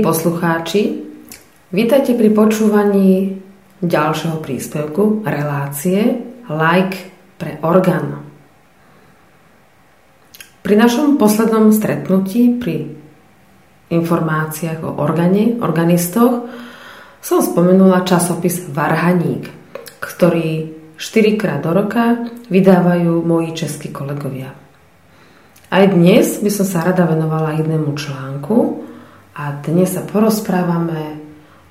Poslucháči, vítajte pri počúvaní ďalšieho príspevku relácie Like pre orgán. Pri našom poslednom stretnutí pri informáciách o organe, organistoch som spomenula časopis Varhaník, ktorý 4 krát do roka vydávajú moji českí kolegovia. Aj dnes by som sa rada venovala jednému článku a dnes sa porozprávame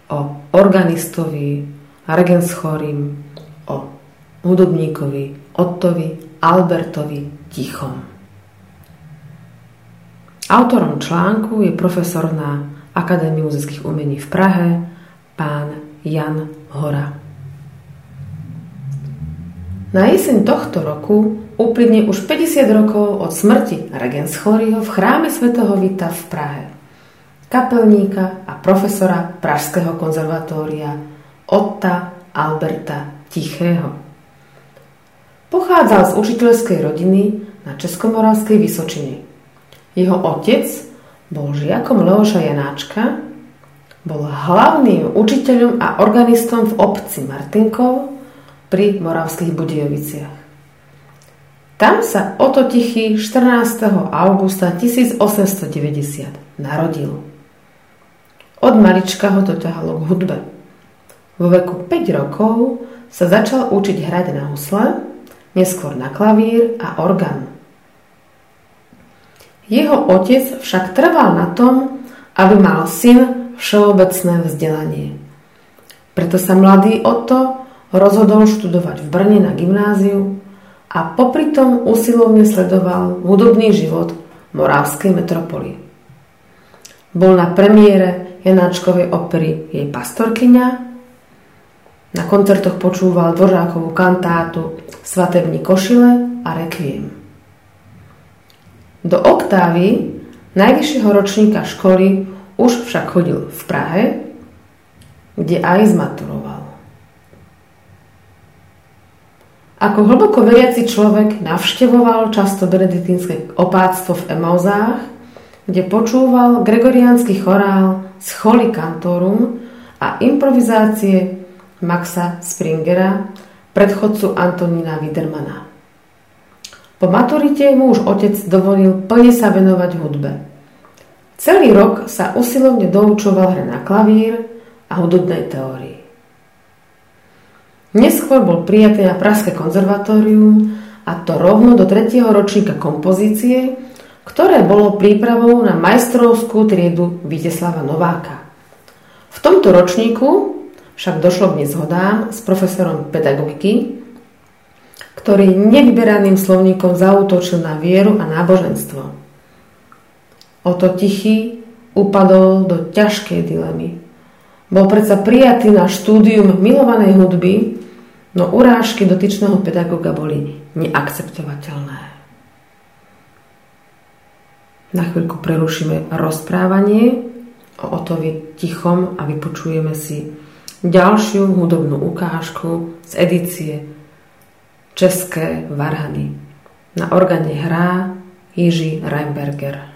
o organistovi Regenschorym, o hudobníkovi Ottovi Albertovi Tichom. Autorom článku je profesor na Akadémii muzických umení v Prahe, pán Jan Hora. Na jeseň tohto roku uplynie už 50 rokov od smrti Regenschoriho v chráme svätého Vita v Prahe. Kapelníka a profesora Pražského konzervatória Otta Alberta Tichého. Pochádzal z učiteľskej rodiny na Českomoravskej Vysočine. Jeho otec bol žiakom Leoša Janáčka, bol hlavným učiteľom a organistom v obci Martinkov pri Moravských Budejoviciach. Tam sa Oto Tichý 14. augusta 1890 narodil. Od malička ho to ťahalo k hudbe. Vo veku 5 rokov sa začal učiť hrať na husle, neskôr na klavír a orgán. Jeho otec však trval na tom, aby mal syn všeobecné vzdelanie. Preto sa mladý Otto rozhodol študovať v Brne na gymnáziu a popri tom usilovne sledoval hudobný život Morávskej metropolie. Bol na premiére Janáčkovej opery jej pastorkyňa, na koncertoch počúval Dvořákovú kantátu Svatební košile a Requiem. Do oktávy najvyššieho ročníka školy už však chodil v Prahe, kde aj zmaturoval. Ako hlboko veriaci človek navštevoval často benediktínske opáctvo v Emauzách, kde počúval gregoriánsky chorál Scholi Cantorum a improvizácie Maxa Springera, predchodcu Antonína Widermana. Po maturite mu už otec dovolil plne sa venovať hudbe. Celý rok sa usilovne doučoval hre na klavír a hudobnej teórii. Neskôr bol prijatý na Pražské konzervatórium a to rovno do tretieho ročníka kompozície, ktoré bolo prípravou na majstrovskú triedu Viteslava Nováka. V tomto ročníku však došlo k nezhodám s profesorom pedagogiky, ktorý nevyberaným slovníkom zautočil na vieru a náboženstvo. Oto tichý upadol do ťažkej dilemy. Bol predsa prijatý na štúdium milovanej hudby, no urážky dotyčného pedagóga boli neakceptovateľné. Na chvíľku prerušíme rozprávanie o Otovi tichom a vypočujeme si ďalšiu hudobnú ukážku z edície České varhany. Na organe hrá Jiří Reinberger.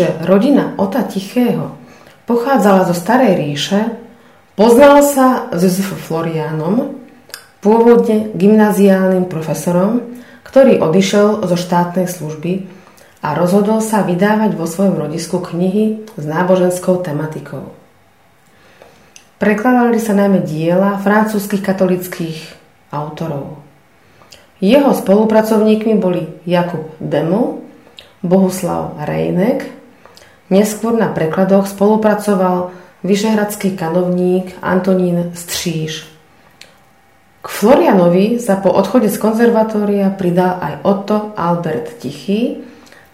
Keďže rodina Ota Tichého pochádzala zo Starej ríše, poznal sa s Josefom Floriánom, pôvodne gymnaziálnym profesorom, ktorý odišiel zo štátnej služby a rozhodol sa vydávať vo svojom rodisku knihy s náboženskou tematikou. Prekladali sa najmä diela francúzskych katolických autorov. Jeho spolupracovníkmi boli Jakub Demo, Bohuslav Rejnek, neskôr na prekladoch spolupracoval vyšehradský kanovník Antonín Stříž. K Florianovi sa po odchode z konzervatória pridal aj Otto Albert Tichý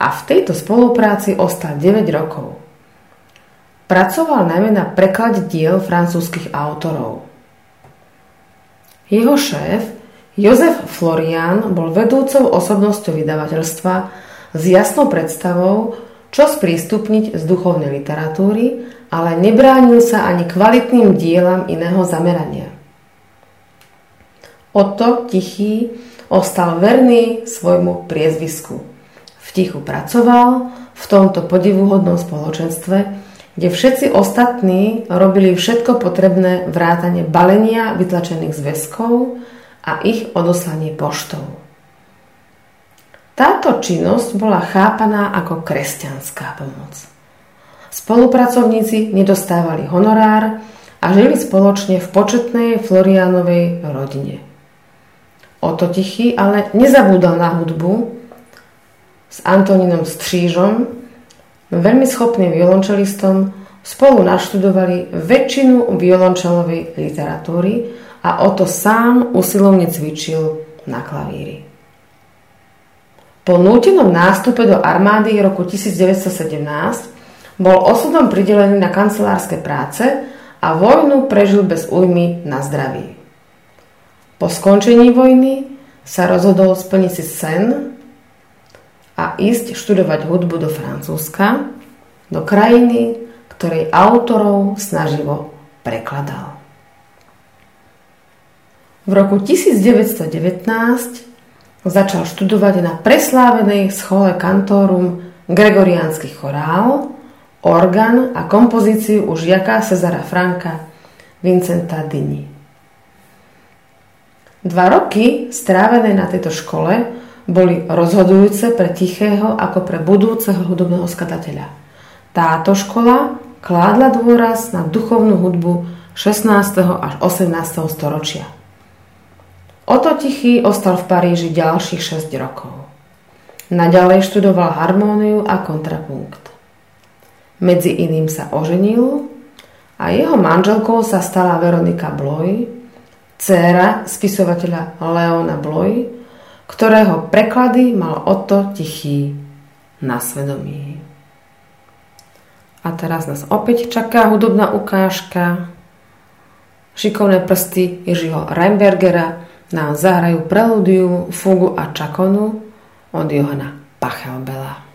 a v tejto spolupráci ostal 9 rokov. Pracoval najmä na preklade diel francúzskych autorov. Jeho šéf Jozef Florian bol vedúcou osobnosťou vydavateľstva s jasnou predstavou, čo sprístupniť z duchovnej literatúry, ale nebránil sa ani kvalitným dielam iného zamerania. Otto Tichý ostal verný svojmu priezvisku. V tichu pracoval v tomto podivuhodnom spoločenstve, kde všetci ostatní robili všetko potrebné vrátane balenia vytlačených zväzkov a ich odoslanie poštou. Táto činnosť bola chápaná ako kresťanská pomoc. Spolupracovníci nedostávali honorár a žili spoločne v početnej Florianovej rodine. Oto Tichý ale nezabúdal na hudbu s Antonínom Střížom, veľmi schopným violončelistom, spolu naštudovali väčšinu violončelovej literatúry a o to sám usilovne cvičil na klavíri. Po nútenom nástupe do armády roku 1917 bol osudom pridelený na kancelárske práce a vojnu prežil bez újmy na zdraví. Po skončení vojny sa rozhodol splniť si sen a ísť študovať hudbu do Francúzska, do krajiny, ktorej autorov snaživo prekladal. V roku 1919 začal študovať na preslávenej schole kantórum Gregoriánsky chorál, orgán a kompozíciu už Jaka Cezara Franka Vincenta Dini. Dva roky strávené na tejto škole boli rozhodujúce pre Tichého ako pre budúceho hudobného skladateľa. Táto škola kládla dôraz na duchovnú hudbu 16. až 18. storočia. Oto Tichý ostal v Paríži ďalších 6 rokov. Naďalej študoval harmóniu a kontrapunkt. Medzi iným sa oženil a jeho manželkou sa stala Veronika Bloy, dcéra spisovateľa Leona Bloy, ktorého preklady mal Oto Tichý na svedomí. A teraz nás opäť čaká hudobná ukážka. Šikovné prsty Jiřího Reimbergera nám zahrajú preludiu, fugu a čakonu od Johana Pachelbela.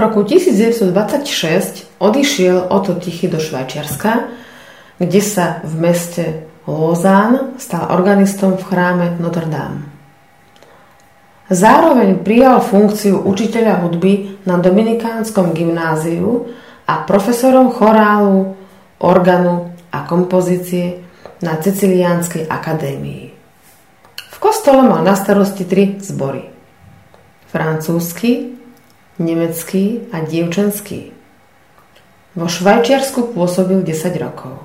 Roku 1926 odišiel Otto Tichy do Švajčiarska, kde sa v meste Lausanne stal organistom v chráme Notre Dame. Zároveň prijal funkciu učiteľa hudby na Dominikánskom gymnáziu a profesorom chorálu, organu a kompozície na Ceciliánskej akadémii. V kostole mal na starosti tri zbory. Francúzsky, nemecký a dievčenský. Vo Švajčiarsku pôsobil 10 rokov.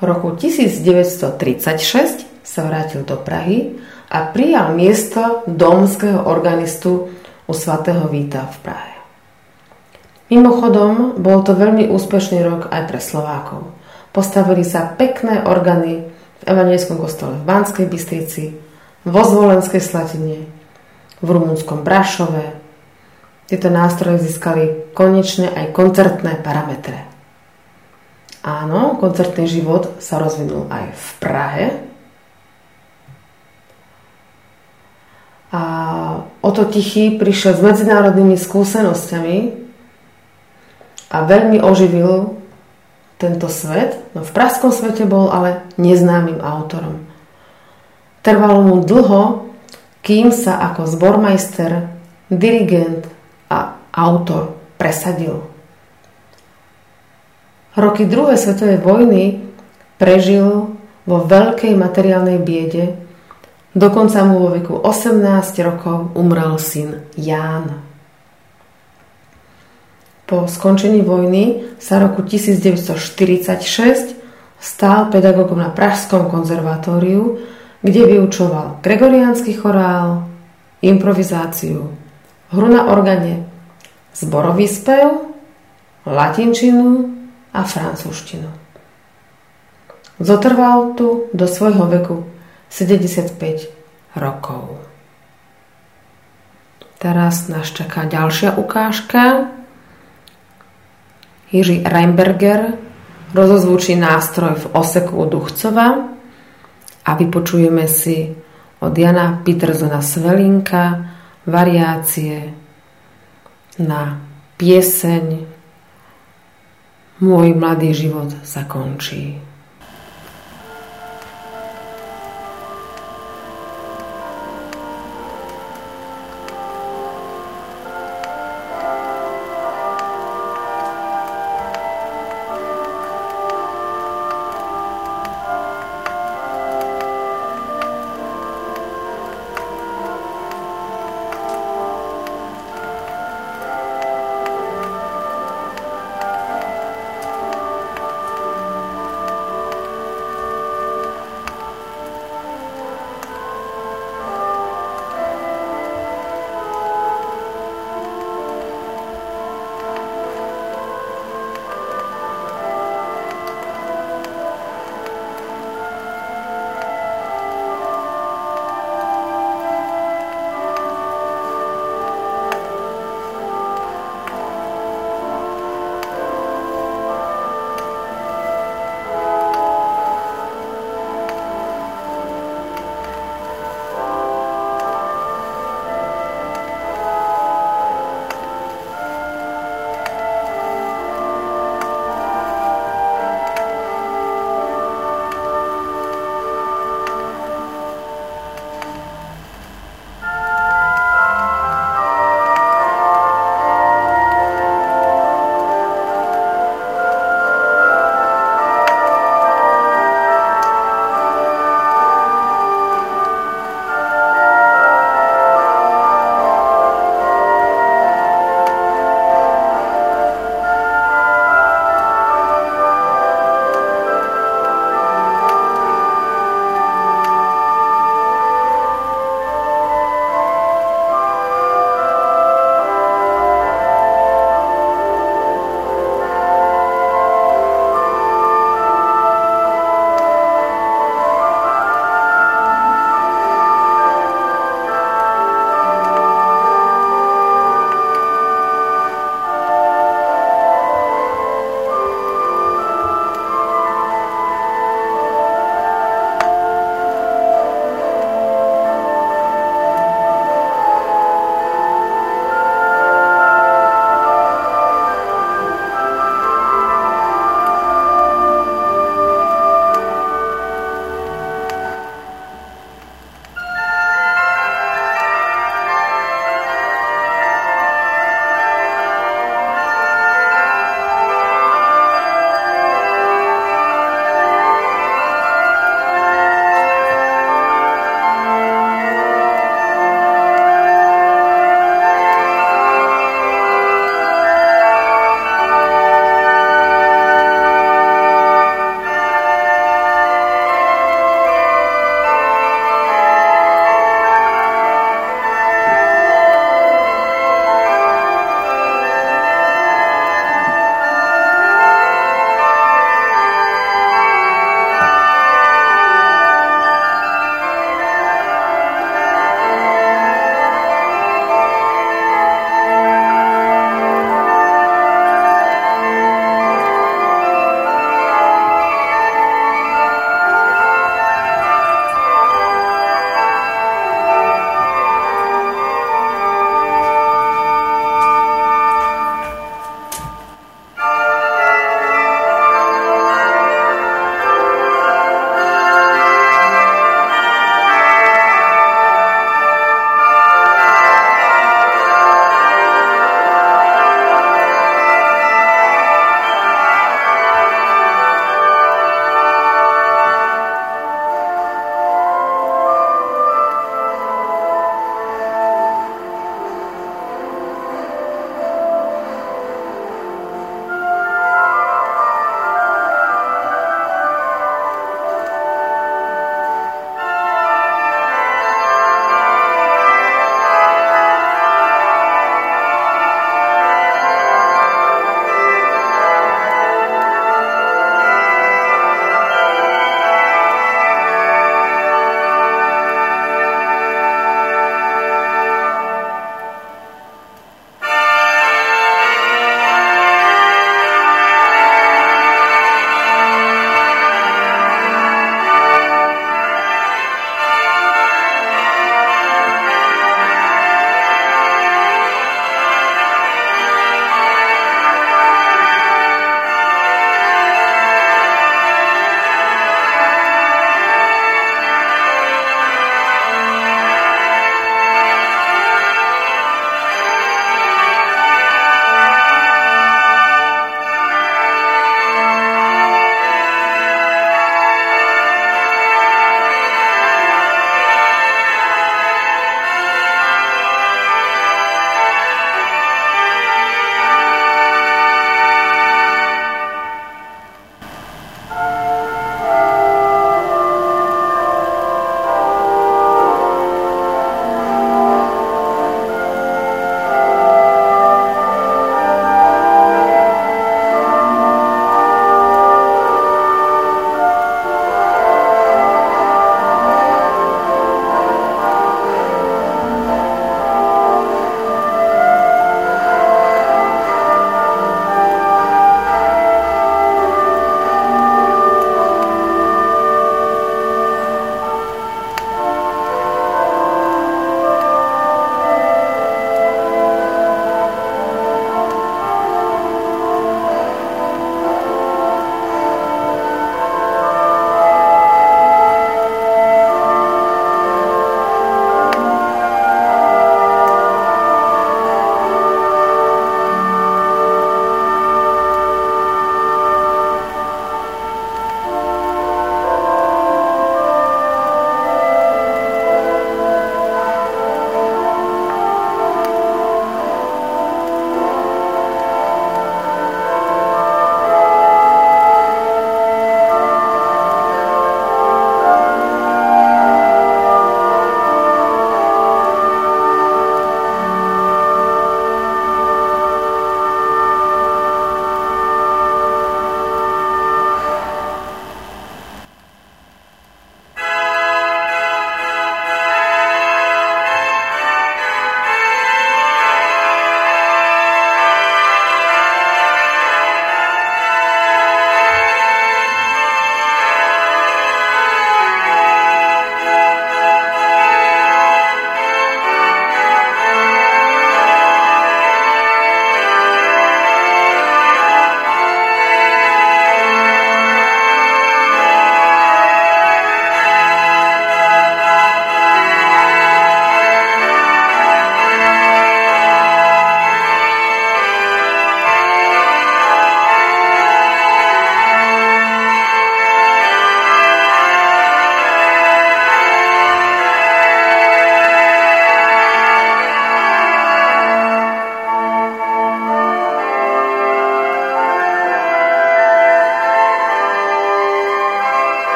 V roku 1936 sa vrátil do Prahy a prijal miesto domského organistu u svatého Víta v Prahe. Mimochodom, bol to veľmi úspešný rok aj pre Slovákov. Postavili sa pekné organy v Evangelskom kostole v Banskej Bystrici, vo Zvolenskej Slatine, v Rumunskom Brašove, tieto nástroje získali konečne aj koncertné parametre. Áno, koncertný život sa rozvinul aj v Prahe. A o to Tichý prišiel s medzinárodnými skúsenosťami a veľmi oživil tento svet. No v pražskom svete bol ale neznámym autorom. Trvalo mu dlho, kým sa ako zbormajster, dirigent autor presadil. Roky druhej svetovej vojny prežil vo veľkej materiálnej biede, dokonca mu vo veku 18 rokov umrel syn Ján. Po skončení vojny sa roku 1946 stál pedagógom na Pražskom konzervatóriu, kde vyučoval gregoriánsky chorál, improvizáciu, hru na organe, zborový spev, latinčinu a francúzštinu. Zotrval tu do svojho veku 75 rokov. Teraz nás čaká ďalšia ukážka. Jiří Reimberger rozozvučí nástroj v oseku Duchcova a vypočujeme si od Jana Petersona Svelinka variácie na pieseň Môj mladý život sa končí.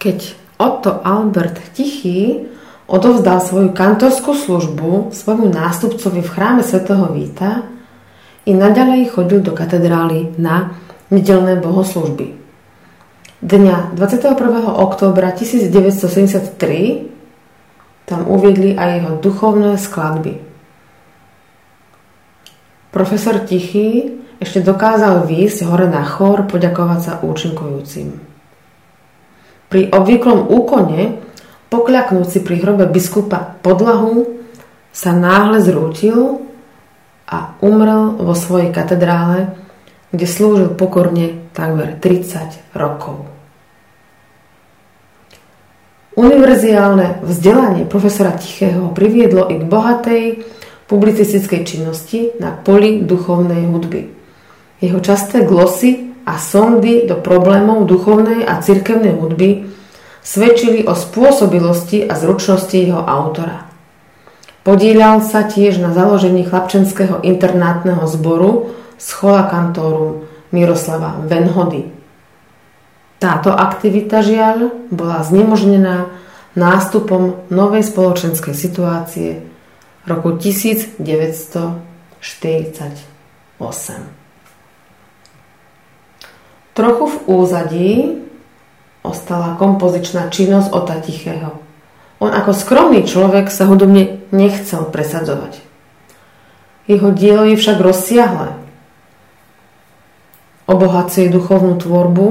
Keď Otto Albert Tichý odovzdal svoju kantorskú službu svojmu nástupcovi v chráme svätého Víta i naďalej chodil do katedrály na nedelné bohoslužby. Dňa 21. októbra 1973 tam uviedli aj jeho duchovné skladby. Profesor Tichý ešte dokázal výjsť hore na chór poďakovať sa účinkujúcim. Pri obvyklom úkone, pokľaknúci pri hrobe biskupa podlahu, sa náhle zrútil a umrel vo svojej katedrále, kde slúžil pokorne takmer 30 rokov. Univerziálne vzdelanie profesora Tichého priviedlo i k bohatej publicistickej činnosti na poli duchovnej hudby. Jeho časté glosy a sondy do problémov duchovnej a cirkevnej hudby svedčili o spôsobilosti a zručnosti jeho autora. Podíľal sa tiež na založení chlapčenského internátneho zboru Schola kantóru Miroslava Venhody. Táto aktivita žiaľ bola znemožnená nástupom novej spoločenskej situácie roku 1948. Trochu v úzadí ostala kompozičná činnosť Ota Tichého. On ako skromný človek sa hudobne nechcel presadzovať. Jeho dielo je však rozsiahle. Obohacuje duchovnú tvorbu,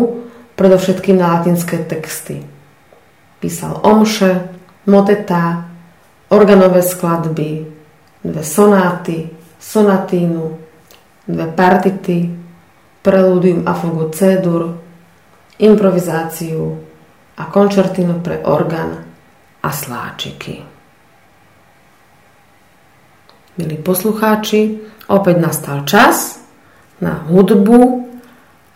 predovšetkým na latinské texty. Písal omše, motetá, organové skladby, dve sonáty, sonatínu, dve partity, preludium a fugu C-dur, improvizáciu a končertinu pre orgán a sláčiky. Milí poslucháči, opäť nastal čas na hudbu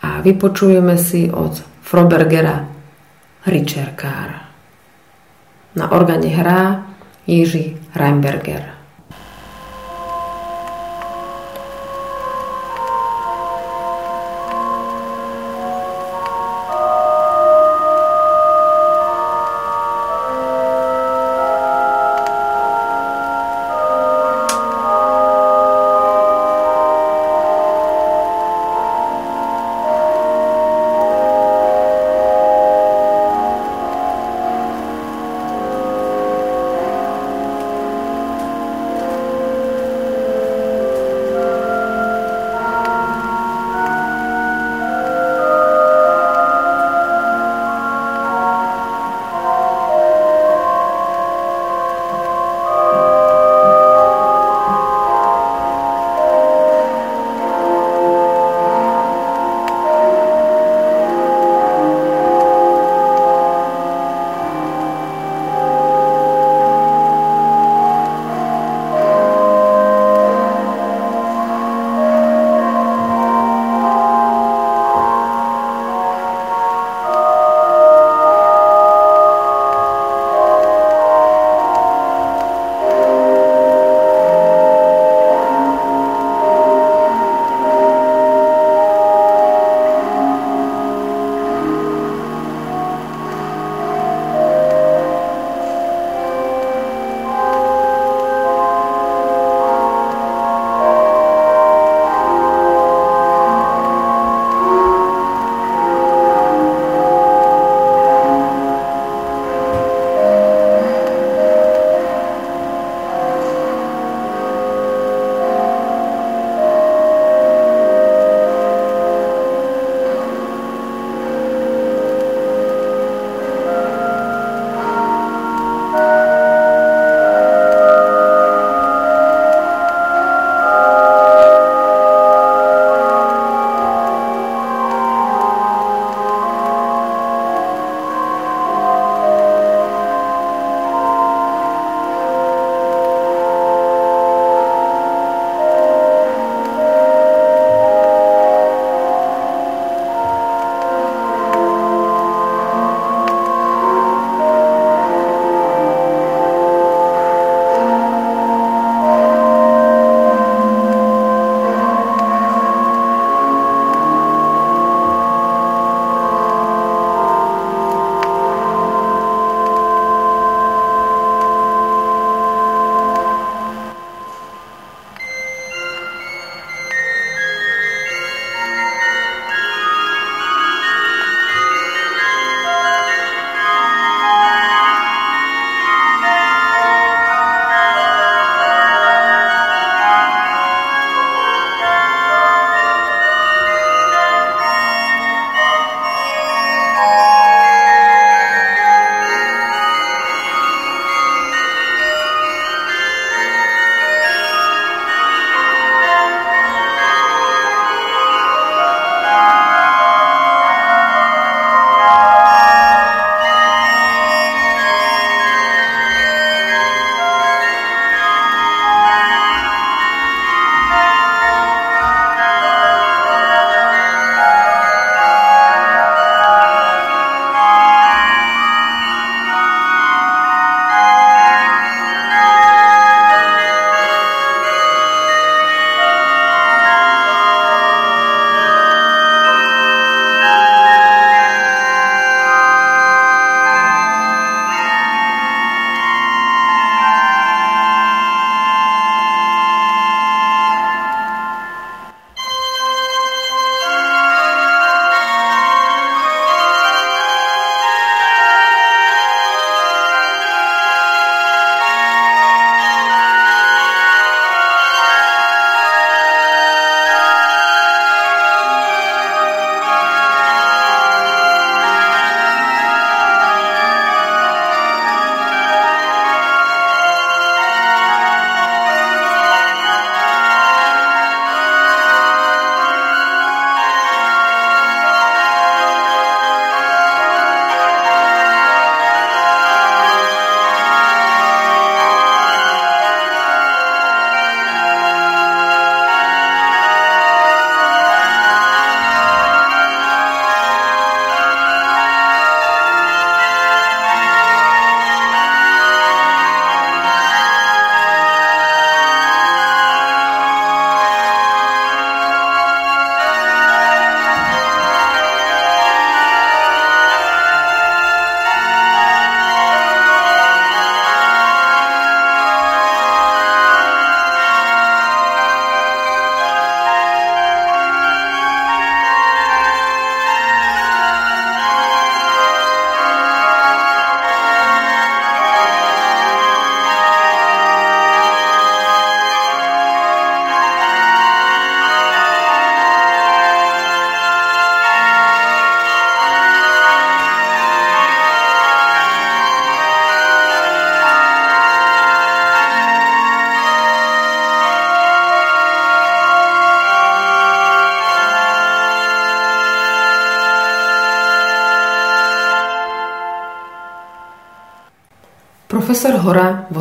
a vypočujeme si od Frobergera Richerkár. Na organe hrá Jiří Reimberger.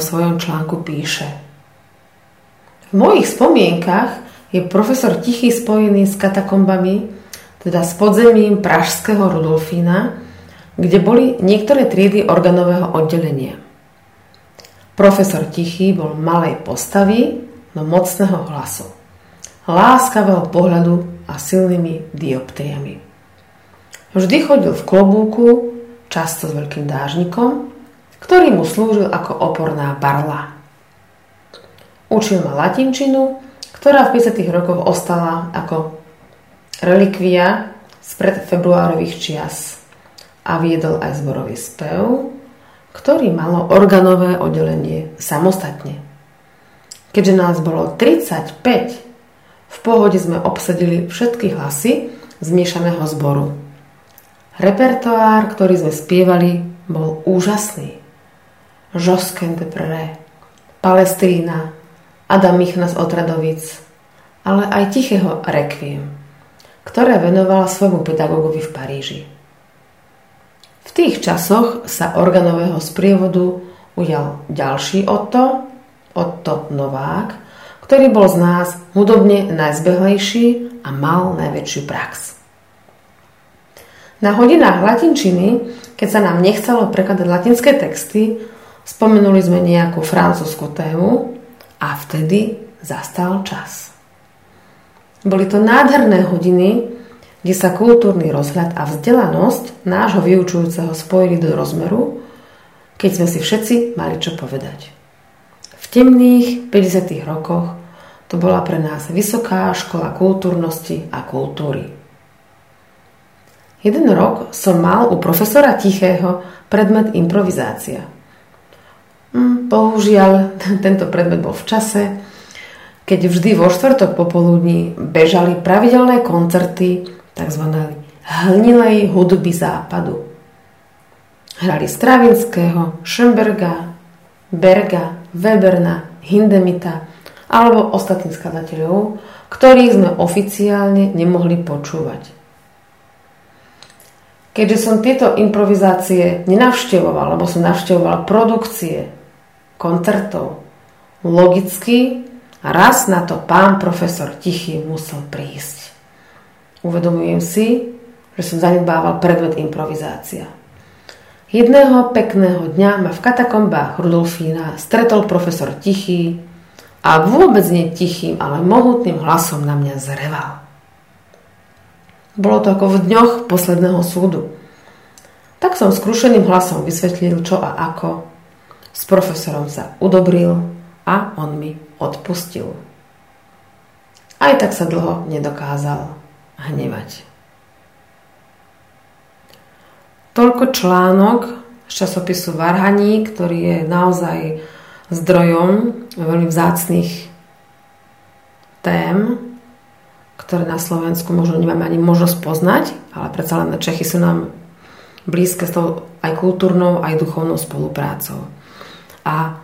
Svojom článku píše V mojich spomienkach je profesor Tichý spojený s katakombami, teda s podzemím pražského Rudolfína, kde boli niektoré triedy organového oddelenia. Profesor Tichý bol malej postavy, no mocného hlasu, láskavého pohľadu a silnými dioptriami. Vždy chodil v klobúku, často s veľkým dážnikom, ktorý mu slúžil ako oporná barla. Učil ma latinčinu, ktorá v 50. rokoch ostala ako relikvia spred februárových čias a viedol aj zborový spev, ktorý malo organové oddelenie samostatne. Keďže nás bolo 35, v pohode sme obsadili všetky hlasy zmiešaného zboru. Repertoár, ktorý sme spievali, bol úžasný. Josquin de Pré, Palestrína, Adam Michnas Otradovic, ale aj tichého Requiem, ktoré venovala svojmu pedagogovi v Paríži. V tých časoch sa organového sprievodu ujal ďalší Otto, Otto Novák, ktorý bol z nás hudobne najzbehlejší a mal najväčšiu prax. Na hodinách latinčiny, keď sa nám nechcelo prekladať latinské texty, spomenuli sme nejakú francúzsku tému a vtedy zastal čas. Boli to nádherné hodiny, kde sa kultúrny rozhľad a vzdelanosť nášho vyučujúceho spojili do rozmeru, keď sme si všetci mali čo povedať. V temných 50. rokoch to bola pre nás vysoká škola kultúrnosti a kultúry. Jeden rok som mal u profesora Tichého predmet improvizácia. Bohužiaľ, tento predmet bol v čase, keď vždy vo štvrtok popoludní bežali pravidelné koncerty tzv. hnilej hudby západu. Hrali Stravinského, Schönberga, Berga, Weberna, Hindemita alebo ostatných skladateľov, ktorých sme oficiálne nemohli počúvať. Keďže som tieto improvizácie nenavštevoval, alebo som navštevoval produkcie koncertov, logicky raz na to pán profesor Tichý musel prísť. Uvedomujem si, že som zanedbával predmet improvizácia. Jedného pekného dňa ma v katakombách Rudolfína stretol profesor Tichý a vôbec nie tichým, ale mohutným hlasom na mňa zreval. Bolo to ako v dňoch posledného súdu. Tak som skrušeným hlasom vysvetlil, čo a ako. S profesorom sa udobril a on mi odpustil. Aj tak sa dlho nedokázal hnevať. Toľko článok z časopisu Varhaní, ktorý je naozaj zdrojom veľmi vzácných tém, ktoré na Slovensku možno nemáme ani možnosť poznať, ale predsa len Čechy sú nám blízke s tou aj kultúrnou, aj duchovnou spoluprácou. A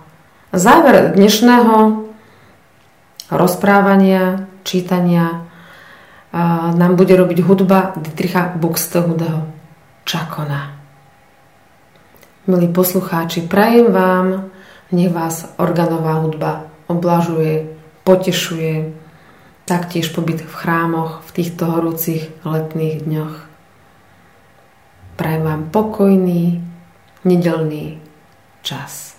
záver dnešného rozprávania, čítania nám bude robiť hudba Dietricha Buxtehudeho Čakona. Milí poslucháči, prajem vám, nech vás organová hudba oblažuje, potešuje, taktiež pobyt v chrámoch v týchto horúcich letných dňoch. Prajem vám pokojný, nedelný čas.